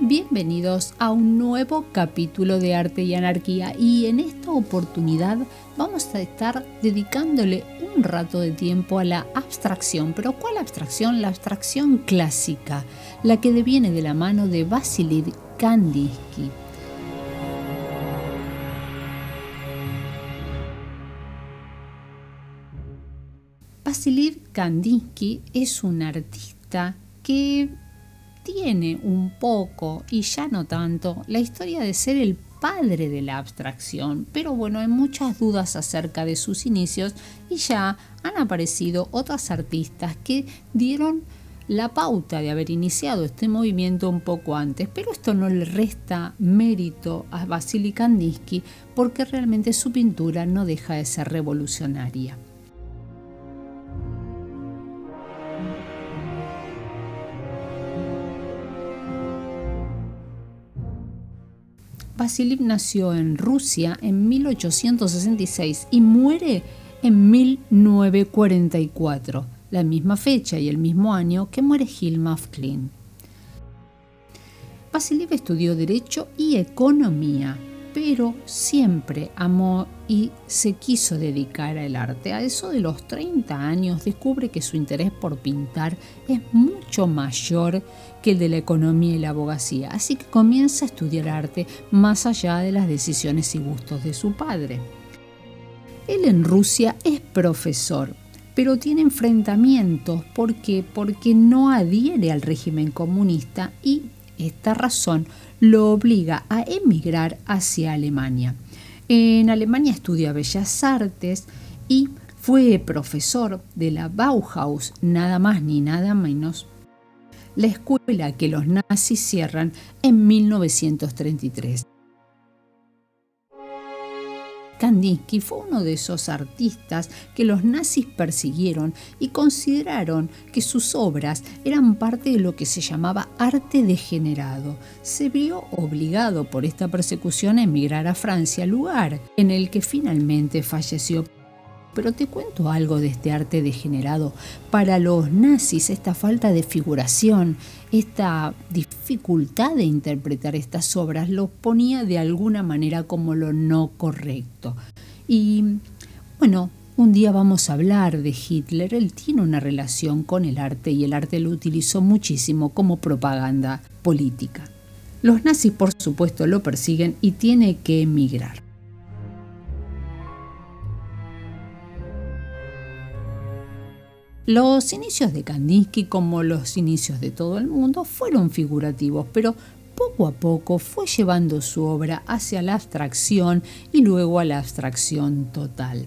Bienvenidos a un nuevo capítulo de Arte y Anarquía y en esta oportunidad vamos a estar dedicándole un rato de tiempo a la abstracción. ¿Pero cuál abstracción? La abstracción clásica, la que deviene de la mano de Vasily Kandinsky. Vasily Kandinsky es un artista que tiene un poco, y ya no tanto, la historia de ser el padre de la abstracción, pero bueno, hay muchas dudas acerca de sus inicios y ya han aparecido otras artistas que dieron la pauta de haber iniciado este movimiento un poco antes, pero esto no le resta mérito a Vasily Kandinsky porque realmente su pintura no deja de ser revolucionaria. Vasily nació en Rusia en 1866 y muere en 1944, la misma fecha y el mismo año que muere Hilma af Klint. Vasily estudió Derecho y Economía pero siempre amó y se quiso dedicar al arte. A eso de los 30 años descubre que su interés por pintar es mucho mayor que el de la economía y la abogacía, así que comienza a estudiar arte más allá de las decisiones y gustos de su padre. Él en Rusia es profesor, pero tiene enfrentamientos. ¿Por qué? Porque no adhiere al régimen comunista y esta razón lo obliga a emigrar hacia Alemania. En Alemania estudia Bellas Artes y fue profesor de la Bauhaus, nada más ni nada menos, la escuela que los nazis cierran en 1933. Kandinsky fue uno de esos artistas que los nazis persiguieron y consideraron que sus obras eran parte de lo que se llamaba arte degenerado. Se vio obligado por esta persecución a emigrar a Francia, lugar en el que finalmente falleció pero te cuento algo de este arte degenerado. Para los nazis, esta falta de figuración, esta dificultad de interpretar estas obras, los ponía de alguna manera como lo no correcto. Y bueno, un día vamos a hablar de Hitler. Él tiene una relación con el arte y el arte lo utilizó muchísimo como propaganda política. Los nazis, por supuesto, lo persiguen y tiene que emigrar. Los inicios de Kandinsky, como los inicios de todo el mundo, fueron figurativos, pero poco a poco fue llevando su obra hacia la abstracción y luego a la abstracción total.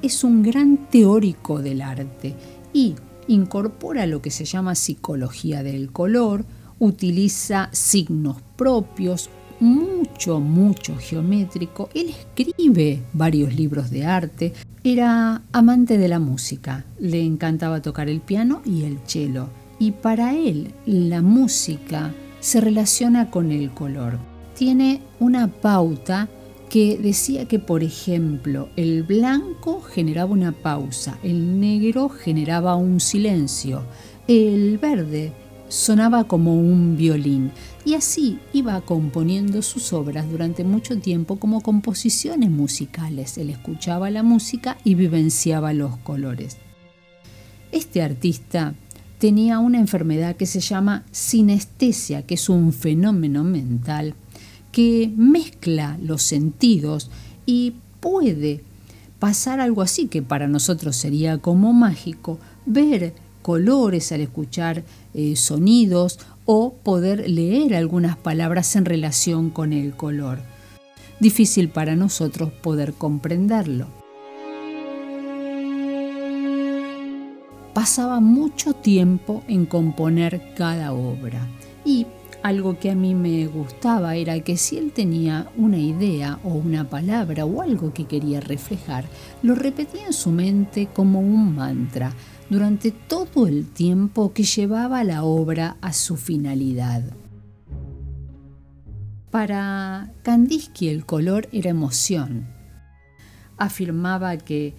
Es un gran teórico del arte y incorpora lo que se llama psicología del color, utiliza signos propios, mucho, mucho geométrico. Él escribe varios libros de arte. Era amante de la música. Le encantaba tocar el piano y el cello. Y para él la música se relaciona con el color. Tiene una pauta que decía que, por ejemplo, el blanco generaba una pausa, el negro generaba un silencio, el verde sonaba como un violín y así iba componiendo sus obras durante mucho tiempo como composiciones musicales. Él escuchaba la música y vivenciaba los colores. Este artista tenía una enfermedad que se llama sinestesia, que es un fenómeno mental que mezcla los sentidos y puede pasar algo así que para nosotros sería como mágico, ver colores al escuchar eh, sonidos o poder leer algunas palabras en relación con el color. Difícil para nosotros poder comprenderlo. Pasaba mucho tiempo en componer cada obra y algo que a mí me gustaba era que si él tenía una idea o una palabra o algo que quería reflejar, lo repetía en su mente como un mantra durante todo el tiempo que llevaba la obra a su finalidad. Para Kandinsky el color era emoción. Afirmaba que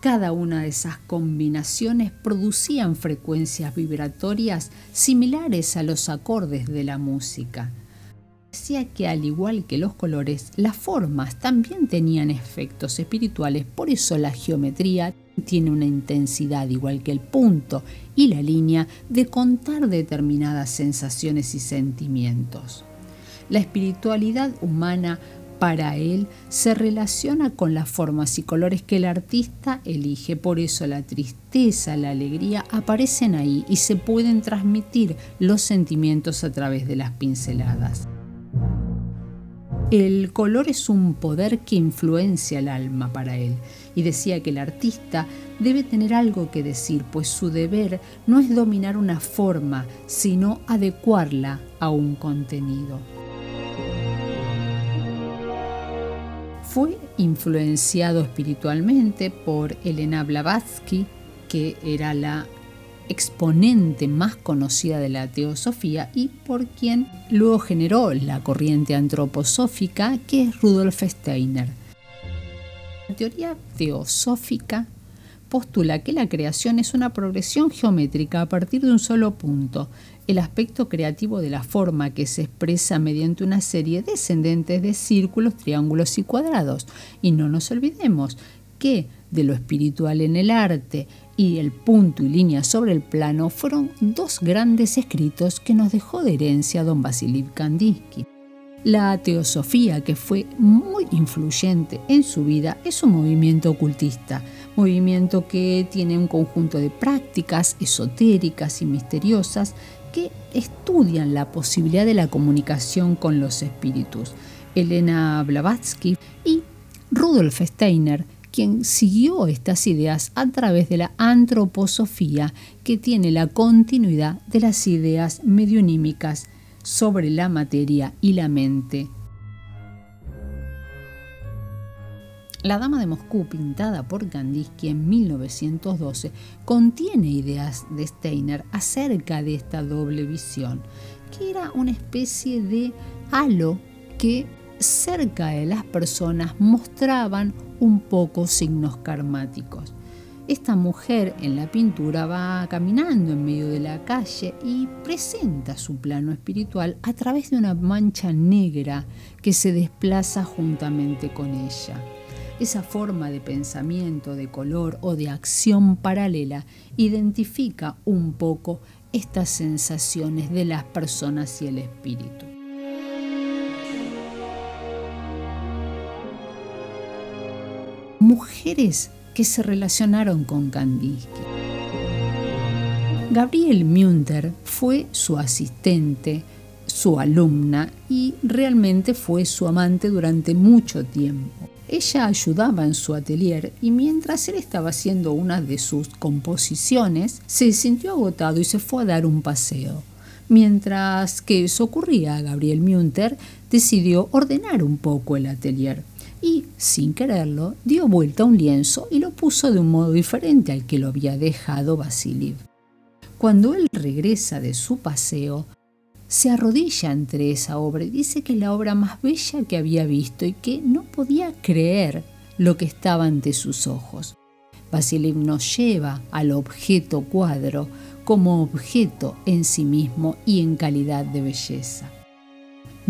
Cada una de esas combinaciones producían frecuencias vibratorias similares a los acordes de la música. Decía que al igual que los colores, las formas también tenían efectos espirituales, por eso la geometría tiene una intensidad igual que el punto y la línea de contar determinadas sensaciones y sentimientos. La espiritualidad humana para él se relaciona con las formas y colores que el artista elige. Por eso la tristeza, la alegría aparecen ahí y se pueden transmitir los sentimientos a través de las pinceladas. El color es un poder que influencia el alma para él y decía que el artista debe tener algo que decir, pues su deber no es dominar una forma, sino adecuarla a un contenido. Fue influenciado espiritualmente por Elena Blavatsky, que era la exponente más conocida de la teosofía y por quien luego generó la corriente antroposófica que es Rudolf Steiner. La teoría teosófica postula que la creación es una progresión geométrica a partir de un solo punto, el aspecto creativo de la forma que se expresa mediante una serie descendente de círculos, triángulos y cuadrados. Y no nos olvidemos que de lo espiritual en el arte y el punto y línea sobre el plano fueron dos grandes escritos que nos dejó de herencia don Vasily Kandinsky. La teosofía, que fue muy influyente en su vida, es un movimiento ocultista, movimiento que tiene un conjunto de prácticas esotéricas y misteriosas que estudian la posibilidad de la comunicación con los espíritus. Elena Blavatsky y Rudolf Steiner quien siguió estas ideas a través de la antroposofía que tiene la continuidad de las ideas medionímicas sobre la materia y la mente. La Dama de Moscú, pintada por Kandinsky en 1912, contiene ideas de Steiner acerca de esta doble visión, que era una especie de halo que cerca de las personas mostraban un poco signos karmáticos. Esta mujer en la pintura va caminando en medio de la calle y presenta su plano espiritual a través de una mancha negra que se desplaza juntamente con ella. Esa forma de pensamiento, de color o de acción paralela identifica un poco estas sensaciones de las personas y el espíritu. Mujeres que se relacionaron con Kandinsky. Gabriel Münter fue su asistente, su alumna y realmente fue su amante durante mucho tiempo. Ella ayudaba en su atelier y mientras él estaba haciendo una de sus composiciones, se sintió agotado y se fue a dar un paseo. Mientras que eso ocurría, Gabriel Münter decidió ordenar un poco el atelier y, sin quererlo, dio vuelta un lienzo y lo puso de un modo diferente al que lo había dejado Vasiliv. Cuando él regresa de su paseo, se arrodilla entre esa obra y dice que es la obra más bella que había visto y que no podía creer lo que estaba ante sus ojos. Vasiliv nos lleva al objeto cuadro como objeto en sí mismo y en calidad de belleza.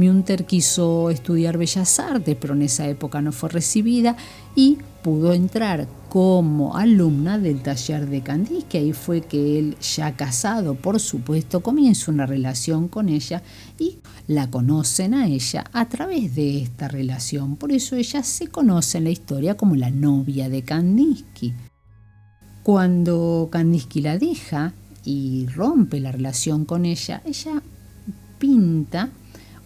Münter quiso estudiar Bellas Artes, pero en esa época no fue recibida y pudo entrar como alumna del taller de Kandinsky. Ahí fue que él, ya casado, por supuesto, comienza una relación con ella y la conocen a ella a través de esta relación. Por eso ella se conoce en la historia como la novia de Kandinsky. Cuando Kandinsky la deja y rompe la relación con ella, ella pinta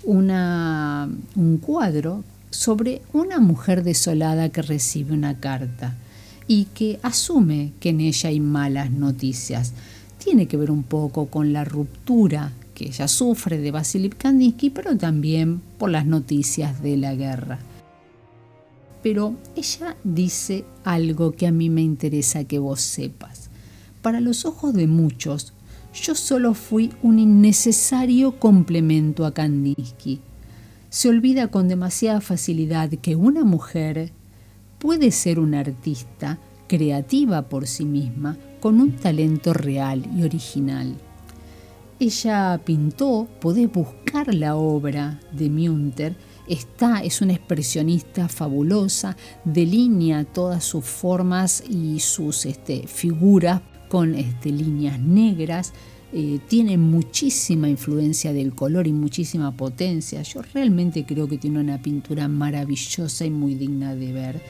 una, un cuadro sobre una mujer desolada que recibe una carta y que asume que en ella hay malas noticias. Tiene que ver un poco con la ruptura que ella sufre de Vasily Kandinsky, pero también por las noticias de la guerra. Pero ella dice algo que a mí me interesa que vos sepas. Para los ojos de muchos, yo solo fui un innecesario complemento a Kandinsky. Se olvida con demasiada facilidad que una mujer puede ser una artista creativa por sí misma, con un talento real y original. Ella pintó, podés buscar la obra de Münter, está, es una expresionista fabulosa, delinea todas sus formas y sus este, figuras con este, líneas negras, eh, tiene muchísima influencia del color y muchísima potencia. Yo realmente creo que tiene una pintura maravillosa y muy digna de ver.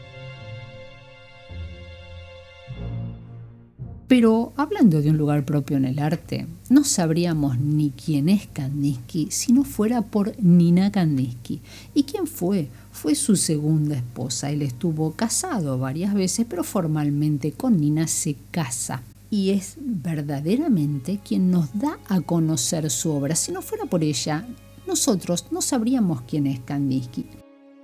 Pero hablando de un lugar propio en el arte, no sabríamos ni quién es Kandinsky si no fuera por Nina Kandinsky. ¿Y quién fue? Fue su segunda esposa. Él estuvo casado varias veces, pero formalmente con Nina se casa. Y es verdaderamente quien nos da a conocer su obra. Si no fuera por ella, nosotros no sabríamos quién es Kandinsky.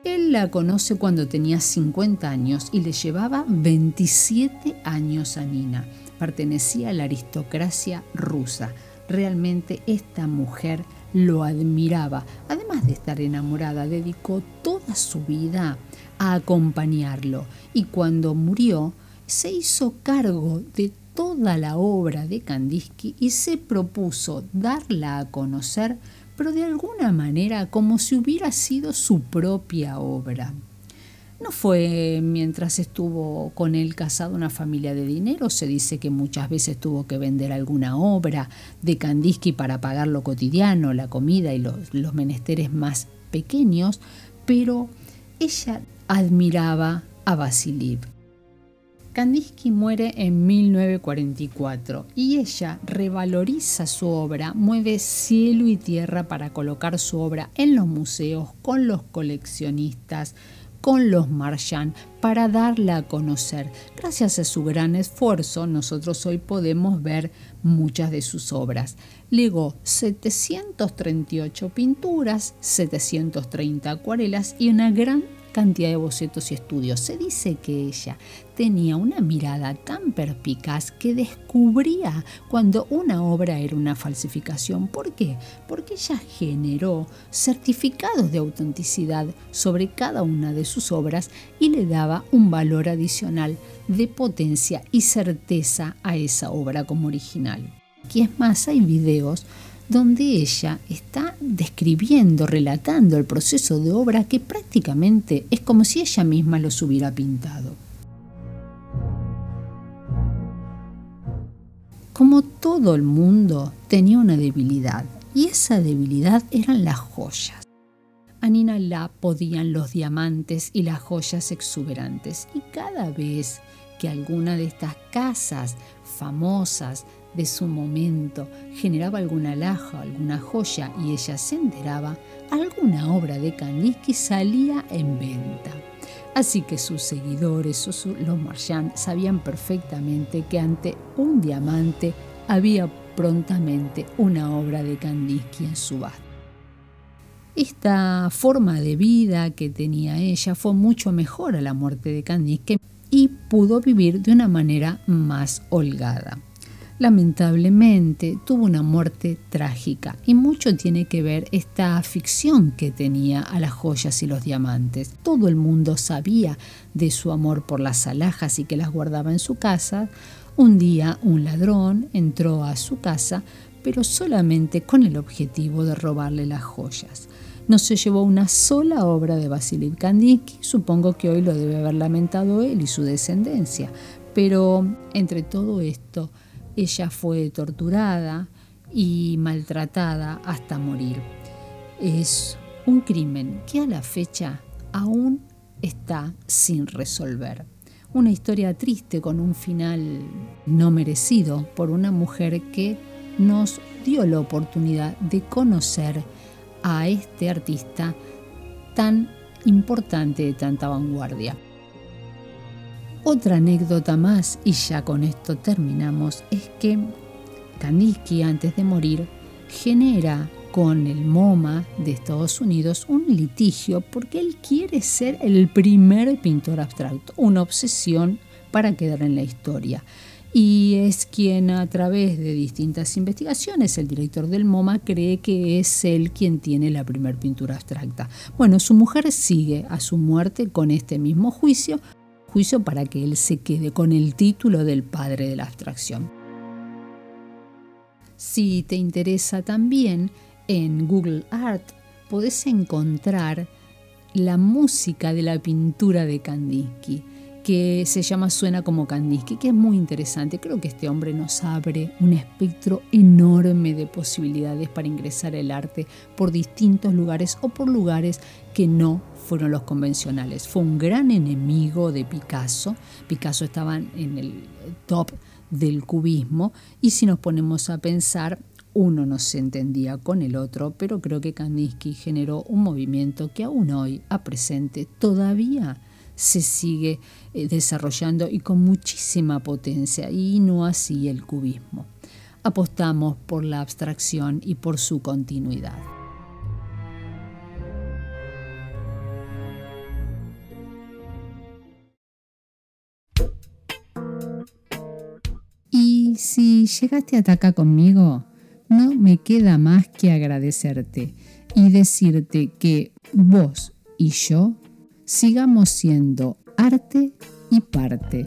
Él la conoce cuando tenía 50 años y le llevaba 27 años a Nina pertenecía a la aristocracia rusa. Realmente esta mujer lo admiraba. Además de estar enamorada, dedicó toda su vida a acompañarlo y cuando murió se hizo cargo de toda la obra de Kandinsky y se propuso darla a conocer, pero de alguna manera como si hubiera sido su propia obra. No fue mientras estuvo con él casado una familia de dinero, se dice que muchas veces tuvo que vender alguna obra de Kandinsky para pagar lo cotidiano, la comida y los, menesteres más pequeños, pero ella admiraba a Vasiliv. Kandinsky muere en 1944 y ella revaloriza su obra, mueve cielo y tierra para colocar su obra en los museos con los coleccionistas, con los Marchand para darla a conocer. Gracias a su gran esfuerzo, nosotros hoy podemos ver muchas de sus obras. Legó 738 pinturas, 730 acuarelas y una gran cantidad de bocetos y estudios. Se dice que ella tenía una mirada tan perspicaz que descubría cuando una obra era una falsificación. ¿Por qué? Porque ella generó certificados de autenticidad sobre cada una de sus obras y le daba un valor adicional de potencia y certeza a esa obra como original. Y es más, hay videos donde ella está describiendo, relatando el proceso de obra que prácticamente es como si ella misma los hubiera pintado. Como todo el mundo tenía una debilidad, y esa debilidad eran las joyas. A Nina la podían los diamantes y las joyas exuberantes, y cada vez que alguna de estas casas famosas de su momento generaba alguna alhaja, alguna joya y ella se enteraba, alguna obra de Kandinsky salía en venta. Así que sus seguidores, los Marchand, sabían perfectamente que ante un diamante había prontamente una obra de Kandinsky en su subasta. Esta forma de vida que tenía ella fue mucho mejor a la muerte de Kandinsky y pudo vivir de una manera más holgada lamentablemente tuvo una muerte trágica y mucho tiene que ver esta afición que tenía a las joyas y los diamantes. Todo el mundo sabía de su amor por las alhajas y que las guardaba en su casa. Un día un ladrón entró a su casa, pero solamente con el objetivo de robarle las joyas. No se llevó una sola obra de Vasily Kandinsky, supongo que hoy lo debe haber lamentado él y su descendencia, pero entre todo esto, ella fue torturada y maltratada hasta morir. Es un crimen que a la fecha aún está sin resolver. Una historia triste con un final no merecido por una mujer que nos dio la oportunidad de conocer a este artista tan importante de tanta vanguardia. Otra anécdota más, y ya con esto terminamos, es que Kandinsky antes de morir genera con el MoMA de Estados Unidos un litigio porque él quiere ser el primer pintor abstracto, una obsesión para quedar en la historia. Y es quien a través de distintas investigaciones, el director del MoMA cree que es él quien tiene la primer pintura abstracta. Bueno, su mujer sigue a su muerte con este mismo juicio, juicio para que él se quede con el título del padre de la abstracción. Si te interesa también, en Google Art podés encontrar la música de la pintura de Kandinsky, que se llama Suena como Kandinsky, que es muy interesante. Creo que este hombre nos abre un espectro enorme de posibilidades para ingresar al arte por distintos lugares o por lugares que no fueron los convencionales. Fue un gran enemigo de Picasso. Picasso estaba en el top del cubismo y si nos ponemos a pensar, uno no se entendía con el otro, pero creo que Kandinsky generó un movimiento que aún hoy, a presente, todavía se sigue eh, desarrollando y con muchísima potencia, y no así el cubismo. Apostamos por la abstracción y por su continuidad. Y si llegaste hasta acá conmigo, no me queda más que agradecerte y decirte que vos y yo sigamos siendo arte y parte.